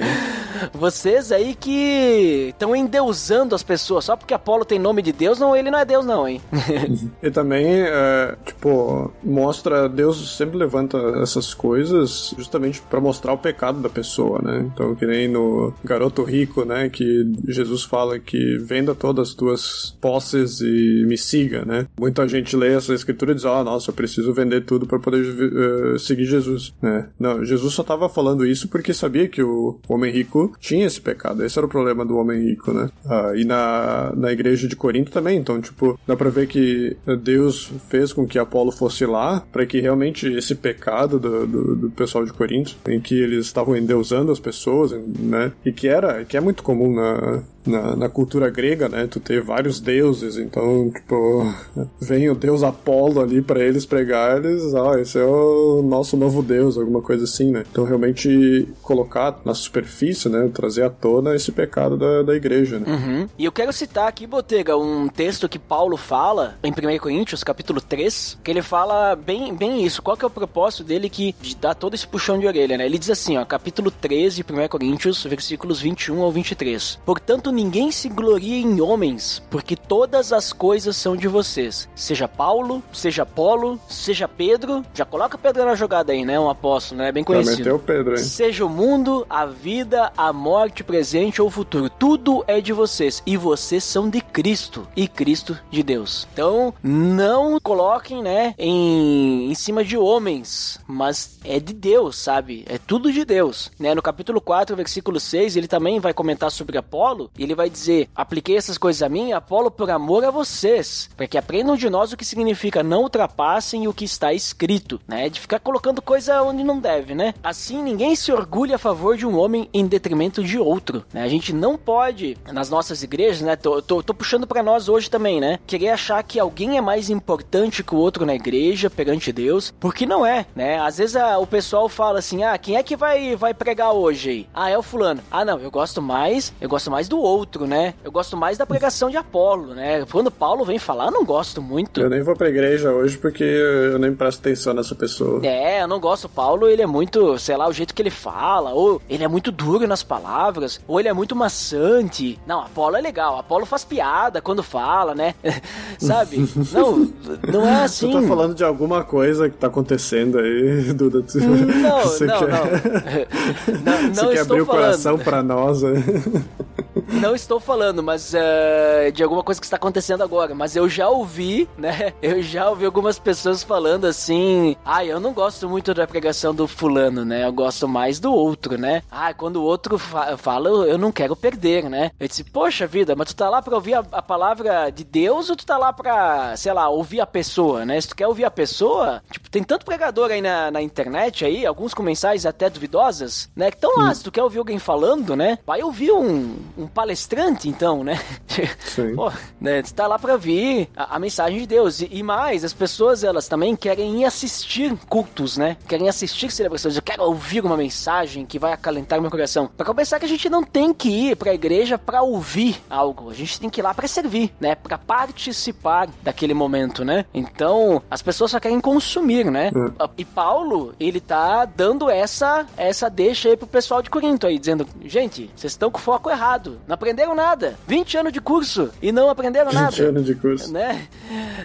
Vocês aí que estão endeusando as pessoas só porque Apolo tem nome de Deus, não, ele não é Deus não, hein? [laughs] e também, é, tipo, mostra, Deus sempre levanta essas coisas justamente para mostrar o pecado da pessoa, né? Então, que nem no Garoto Rico, né, que Jesus fala que venda todas as tuas posses e me siga, né? Muita gente lê essa escritura e diz, ah, oh, nossa, eu preciso vender tudo para poder uh, seguir Jesus, né? Não, Jesus só tava falando isso porque sabia que o o homem rico tinha esse pecado. Esse era o problema do homem rico, né? Ah, e na, na igreja de Corinto também. Então, tipo, dá pra ver que Deus fez com que Apolo fosse lá para que realmente esse pecado do, do, do, pessoal de Corinto, em que eles estavam endeusando as pessoas, né? E que era, que é muito comum na, na, na, cultura grega, né? Tu ter vários deuses, então, tipo, [laughs] vem o deus Apolo ali para eles pregar, eles, ah, esse é o nosso novo deus, alguma coisa assim, né? Então, realmente colocar na superfície, né? Trazer à tona esse pecado da, da igreja, né? Uhum. E eu quero citar aqui, Botega, um texto que Paulo fala em 1 Coríntios, capítulo 3, que ele fala bem, bem isso. Qual que é o propósito dele que de dar todo esse puxão de orelha, né? Ele diz assim, ó, capítulo 13 de 1 Coríntios, versículos 21 ao 23. Portanto, ninguém se glorie em homens, porque todas as coisas são de vocês. Seja Paulo, seja Apolo, seja Pedro. Já coloca Pedro na jogada aí, né? Um apóstolo, né? Bem conhecido. Pedro, hein? Seja o mundo, a vida, a morte, presente ou futuro. Tudo é de vocês. E vocês são de Cristo. E Cristo de Deus. Então, não coloquem, né? Em, em cima de homens. Mas é de Deus, sabe? É tudo de Deus. Né? No capítulo 4, versículo 6, ele também vai comentar sobre Apolo. Ele vai dizer: Apliquei essas coisas a mim, Apolo, por amor a vocês, para que aprendam de nós o que significa não ultrapassem o que está escrito, né? De ficar colocando coisa onde não deve, né? Assim, ninguém se orgulha a favor de um homem em detrimento de outro, né? A gente não pode, nas nossas igrejas, né? Tô, tô, tô puxando para nós hoje também, né? Querer achar que alguém é mais importante que o outro na igreja perante Deus, porque não é, né? Às vezes a, o pessoal fala assim: ah, quem é que vai, vai pregar hoje? Ah, é o fulano. Ah, não, eu gosto mais, eu gosto mais do outro outro, né? Eu gosto mais da pregação de Apolo, né? Quando Paulo vem falar, eu não gosto muito. Eu nem vou pra igreja hoje porque eu nem presto atenção nessa pessoa. É, eu não gosto. Paulo, ele é muito, sei lá, o jeito que ele fala, ou ele é muito duro nas palavras, ou ele é muito maçante. Não, Apolo é legal. Apolo faz piada quando fala, né? [laughs] Sabe? não, não é assim. Tu tá falando de alguma coisa que tá acontecendo aí, [laughs] Duda? Tu, Não, você não, quer, [laughs] não. Não, Você não quer estou abrir o falando. coração pra nós? né? Não estou falando, mas eh, de alguma coisa que está acontecendo agora. Mas eu já ouvi, né? [laughs] Eu já ouvi algumas pessoas falando assim: ah, eu não gosto muito da pregação do fulano, né? Eu gosto mais do outro, né? Ah, quando o outro fa fala, eu não quero perder, né? Eu disse: poxa vida, mas tu tá lá pra ouvir a, a palavra de Deus ou tu tá lá pra, sei lá, ouvir a pessoa, né? Se tu quer ouvir a pessoa, tipo, tem tanto pregador aí na, na internet aí, alguns com mensagens até duvidosas, né? Que estão lá, se tu quer ouvir alguém falando, né? Vai ouvir um, um palestrante, então, né? Sim. Pô, né? Tá lá pra ouvir a, a mensagem de Deus. E, e mais, as pessoas, elas também querem ir assistir cultos, né? Querem assistir celebrações. Eu quero ouvir uma mensagem que vai acalentar meu coração. Pra começar que a gente não tem que ir pra igreja pra ouvir algo. A gente tem que ir lá pra servir, né? Pra participar daquele momento, né? Então, as pessoas só querem consumir, né? E Paulo, ele tá dando essa essa deixa aí pro pessoal de Corinto aí, dizendo, gente, vocês estão com o foco errado. Não aprenderam nada. 20 anos de curso e não aprenderam 20 nada anos de curso. né?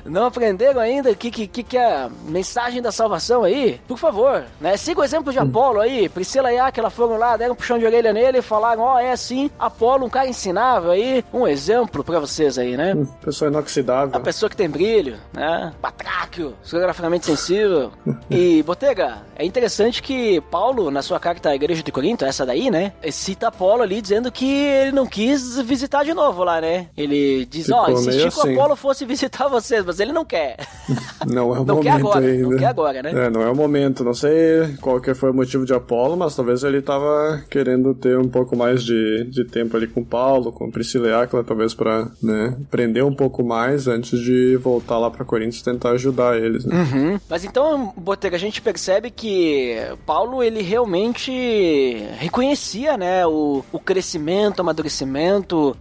Não aprenderam ainda o que, que, que é a mensagem da salvação aí? Por favor, né? Siga o exemplo de Apolo aí. Priscila e Aquila foram lá, deram um puxão de orelha nele e falaram: Ó, é assim, Apolo, um cara ensinável aí. Um exemplo pra vocês aí, né? Pessoa inoxidável. A pessoa que tem brilho, né? Patráquio, geograficamente sensível. [laughs] E, Botega, é interessante que Paulo, na sua carta à igreja de Corinto, essa daí, né? Cita Apolo ali dizendo que ele não quis visitar de novo lá, né? Ele diz, ó, Ficou insistiu meio que o assim. Apolo fosse visitar vocês, mas ele não quer. [laughs] Não é o Não momento quer agora, ainda. não quer agora, né? É, não é o momento. Não sei qual que foi o motivo de Apolo, mas talvez ele tava querendo ter um pouco mais de, de tempo ali com Paulo, com Priscila e Áquila, talvez pra, né, aprender um pouco mais antes de voltar lá pra Coríntios e tentar ajudar eles, né? Uhum. Mas então, Botega, a gente percebe que Paulo, ele realmente reconhecia, né, o, o crescimento, o amadurecimento,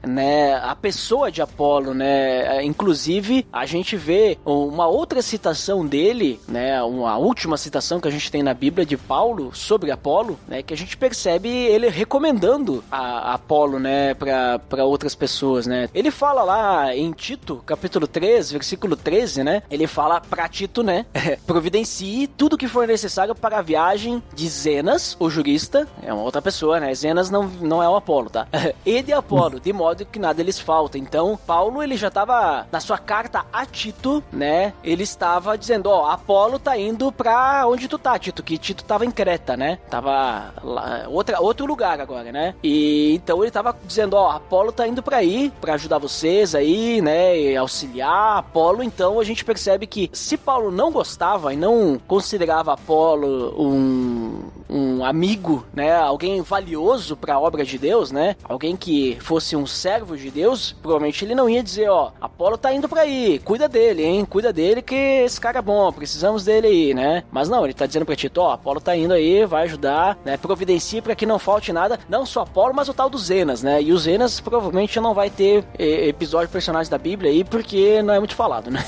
né, a pessoa de Apolo, né, inclusive a gente vê uma outra citação dele, né, uma última citação que a gente tem na Bíblia de Paulo sobre Apolo, né, que a gente percebe ele recomendando a, Apolo, né, para outras pessoas, né. Ele fala lá em Tito, capítulo 3, versículo 13, né, ele fala pra Tito, né, [laughs] providencie tudo que for necessário para a viagem de Zenas, o jurista, é uma outra pessoa, né, Zenas não, não é o Apolo, tá, [laughs] e de Apolo, de modo que nada lhes falta. Então, Paulo, ele já tava, na sua carta a Tito, né, ele estava dizendo, ó, Apolo tá indo pra onde tu tá, Tito, que Tito tava em Creta, né, tava lá, outra, outro lugar agora, né, e então ele tava dizendo, ó, Apolo tá indo pra aí, pra ajudar vocês aí, né, e auxiliar Apolo, então a gente percebe que se Paulo não gostava e não considerava Apolo um, um amigo, né, alguém valioso pra obra de Deus, né, alguém que fosse um servo de Deus, provavelmente ele não ia dizer, ó, Apolo tá indo pra aí, cuida dele, hein, cuida dele que esse cara é bom, precisamos dele aí, né, mas não, ele tá dizendo pra Tito, ó, Apolo tá indo aí, vai ajudar, né, providencie pra que não falte nada, não só Apolo, mas o tal do Zenas, né, e o Zenas provavelmente não vai ter eh, episódio de personagens da Bíblia aí, porque não é muito falado, né.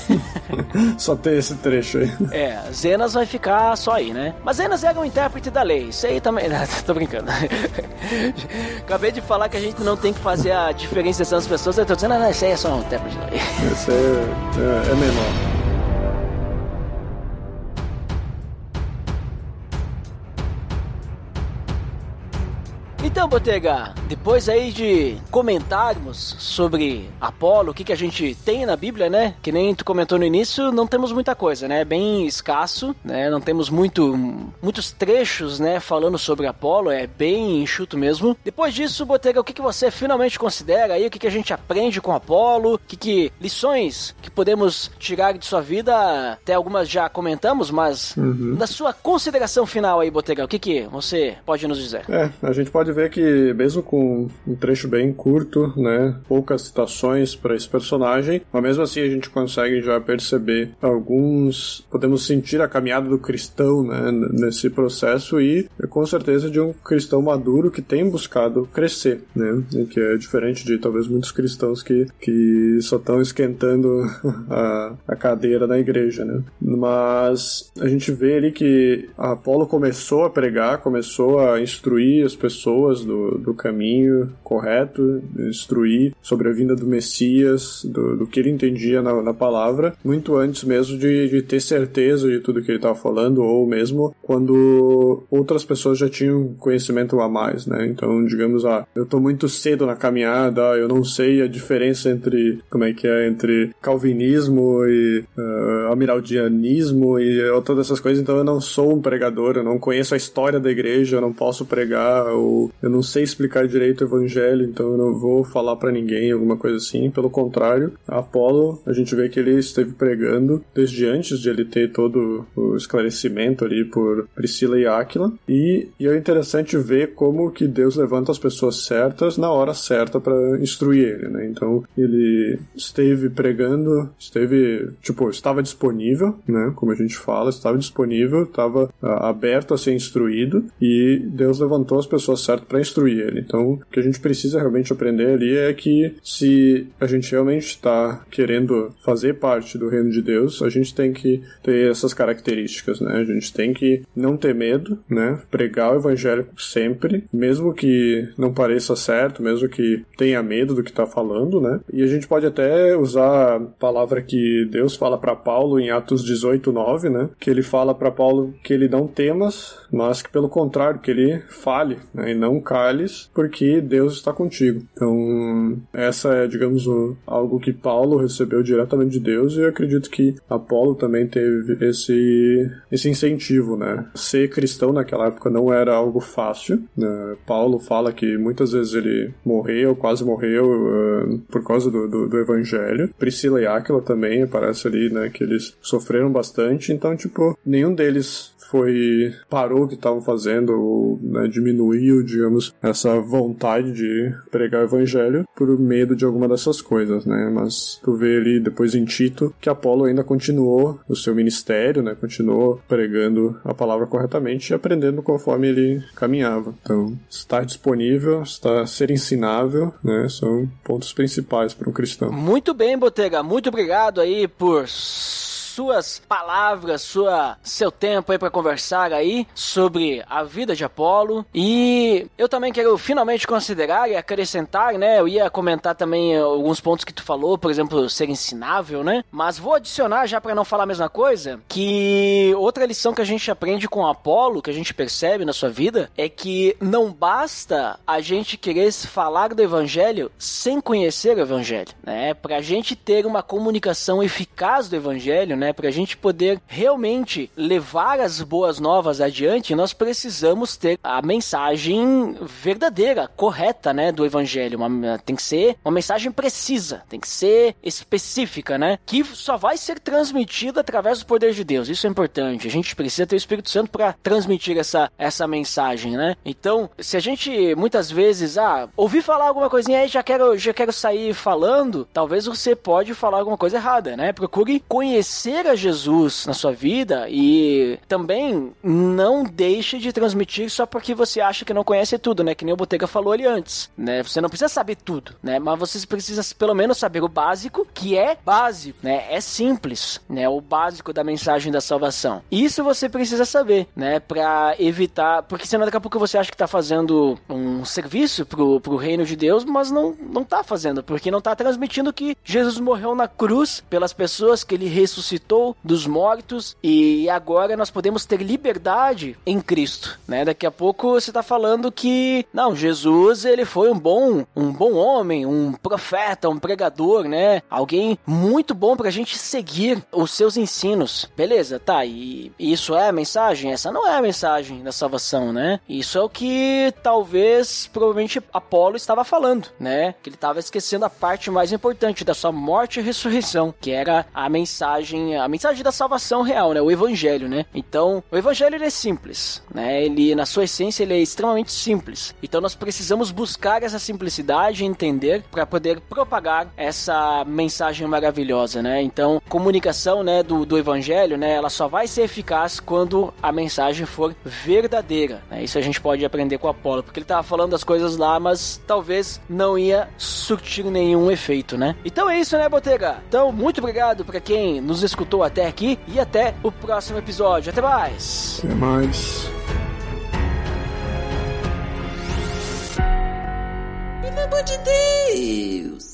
[laughs] Só tem esse trecho aí. É, Zenas vai ficar só aí, né? Mas Zenas era um intérprete da lei. Isso aí também. [laughs] tô brincando. [laughs] Acabei de falar que a gente não tem que fazer a diferenciação das pessoas. Eu tô dizendo, ah, não, isso aí é só um intérprete da lei. Esse é, é, é menor. Então, Botega, depois aí de comentarmos sobre Apolo, o que, que a gente tem na Bíblia, né? Que nem tu comentou no início, não temos muita coisa, né? Bem escasso, né? Não temos muito, muitos trechos, né? Falando sobre Apolo, é bem enxuto mesmo. Depois disso, Botega, o que, que você finalmente considera aí? O que, que a gente aprende com Apolo? O que, que lições que podemos tirar de sua vida? Até algumas já comentamos, mas da sua consideração final aí, Botega, o que, que você pode nos dizer? É, a gente pode ver que mesmo com um, trecho bem curto, né? Poucas citações para esse personagem, mas mesmo assim a gente consegue já perceber alguns. Podemos sentir a caminhada do cristão, né? Nesse processo e com certeza de um cristão maduro que tem buscado crescer, né? Que é diferente de talvez muitos cristãos que, que só estão esquentando [laughs] a, a cadeira na igreja, né? Mas a gente vê ali que Apolo começou a pregar, começou a instruir as pessoas do, do caminho correto, instruir sobre a vinda do Messias, do, do que ele entendia na, na palavra, muito antes mesmo de, de ter certeza de tudo que ele estava falando, ou mesmo quando outras pessoas já tinham conhecimento a mais, né? Então, digamos, ah, eu estou muito cedo na caminhada, eu não sei a diferença entre, como é que é, entre calvinismo e uh, amiraldianismo e todas essas coisas, então eu não sou um pregador, eu não conheço a história da igreja, eu não posso pregar, ou eu não sei explicar direito o evangelho, então eu não vou falar para ninguém, alguma coisa assim. Pelo contrário, Apolo, a gente vê que ele esteve pregando desde antes de ele ter todo o esclarecimento ali por Priscila e Áquila, e, e é interessante ver como que Deus levanta as pessoas certas na hora certa para instruir ele, né? Então ele esteve pregando, esteve, tipo, estava disponível, né? Como a gente fala, estava disponível, estava uh, aberto a ser instruído e Deus levantou as pessoas certas para instruir ele. Então, o que a gente precisa realmente aprender ali é que se a gente realmente está querendo fazer parte do reino de Deus, a gente tem que ter essas características, né? A gente tem que não ter medo, né? Pregar o evangelho sempre, mesmo que não pareça certo, mesmo que tenha medo do que está falando, né? E a gente pode até usar a palavra que Deus fala para Paulo em Atos 18, 9, né? Que ele fala para Paulo que ele não temas, mas que pelo contrário, que ele fale, né? E não cales, porque Deus está contigo. Então, essa é, digamos, algo que Paulo recebeu diretamente de Deus e eu acredito que Apolo também teve esse, esse incentivo, né? Ser cristão naquela época não era algo fácil. Né? Paulo fala que muitas vezes ele morreu, quase morreu uh, por causa do, do, do, evangelho. Priscila e Áquila também aparece ali, né? Que eles sofreram bastante. Então, tipo, nenhum deles foi parou o que estavam fazendo ou né, diminuiu, digamos, essa vontade de pregar o evangelho por medo de alguma dessas coisas, né? Mas tu vê ali depois em Tito que Apolo ainda continuou o seu ministério, né? Continuou pregando a palavra corretamente e aprendendo conforme ele caminhava. Então, estar disponível, estar ser ensinável, né? São pontos principais para um cristão. Muito bem, Botega. Muito obrigado aí por suas palavras, sua, seu tempo aí para conversar aí sobre a vida de Apolo. E eu também quero finalmente considerar e acrescentar, né? Eu ia comentar também alguns pontos que tu falou, por exemplo, ser ensinável, né? Mas vou adicionar já para não falar a mesma coisa, que outra lição que a gente aprende com Apolo, que a gente percebe na sua vida, é que não basta a gente querer falar do evangelho sem conhecer o evangelho, né? Pra gente ter uma comunicação eficaz do evangelho, né? Para a gente poder realmente levar as boas novas adiante, nós precisamos ter a mensagem verdadeira, correta, né? Do evangelho. Uma, tem que ser uma mensagem precisa, tem que ser específica, né? Que só vai ser transmitida através do poder de Deus. Isso é importante. A gente precisa ter o Espírito Santo para transmitir essa, essa mensagem, né? Então, se a gente muitas vezes, ah, ouvir falar alguma coisinha aí, já quero, já quero sair falando, talvez você pode falar alguma coisa errada, né? Procure conhecer conhecer a Jesus na sua vida e também não deixe de transmitir só porque você acha que não conhece tudo, né? Que nem o Botega falou ali antes, né? Você não precisa saber tudo, né? Mas você precisa pelo menos saber o básico, que é básico, né? É simples, né? O básico da mensagem da salvação. Isso você precisa saber, né? Pra evitar, porque senão daqui a pouco você acha que tá fazendo um serviço pro, pro reino de Deus, mas não, não tá fazendo, porque não tá transmitindo que Jesus morreu na cruz pelas pessoas que ele ressuscitou ressuscitou dos mortos e agora nós podemos ter liberdade em Cristo, né? Daqui a pouco você está falando que não, Jesus ele foi um bom, um bom homem, um profeta, um pregador, né? Alguém muito bom para a gente seguir os seus ensinos. Beleza, tá? E isso é a mensagem? Essa não é a mensagem da salvação, né? Isso é o que talvez provavelmente Apolo estava falando, né? Que ele estava esquecendo a parte mais importante da sua morte e ressurreição, que era a mensagem mensagem, a mensagem da salvação real, né? O evangelho, né? Então, o evangelho ele é simples, né? Ele na sua essência ele é extremamente simples. Então nós precisamos buscar essa simplicidade e entender para poder propagar essa mensagem maravilhosa, né? Então, comunicação, né, do, do evangelho, né, ela só vai ser eficaz quando a mensagem for verdadeira, né? Isso a gente pode aprender com Apolo, porque ele tava falando das coisas lá, mas talvez não ia surtir nenhum efeito, né? Então é isso, né, Botega? Então, muito obrigado para quem nos escutou até aqui e até o próximo episódio. Até mais. Até mais. Pelo amor de Deus!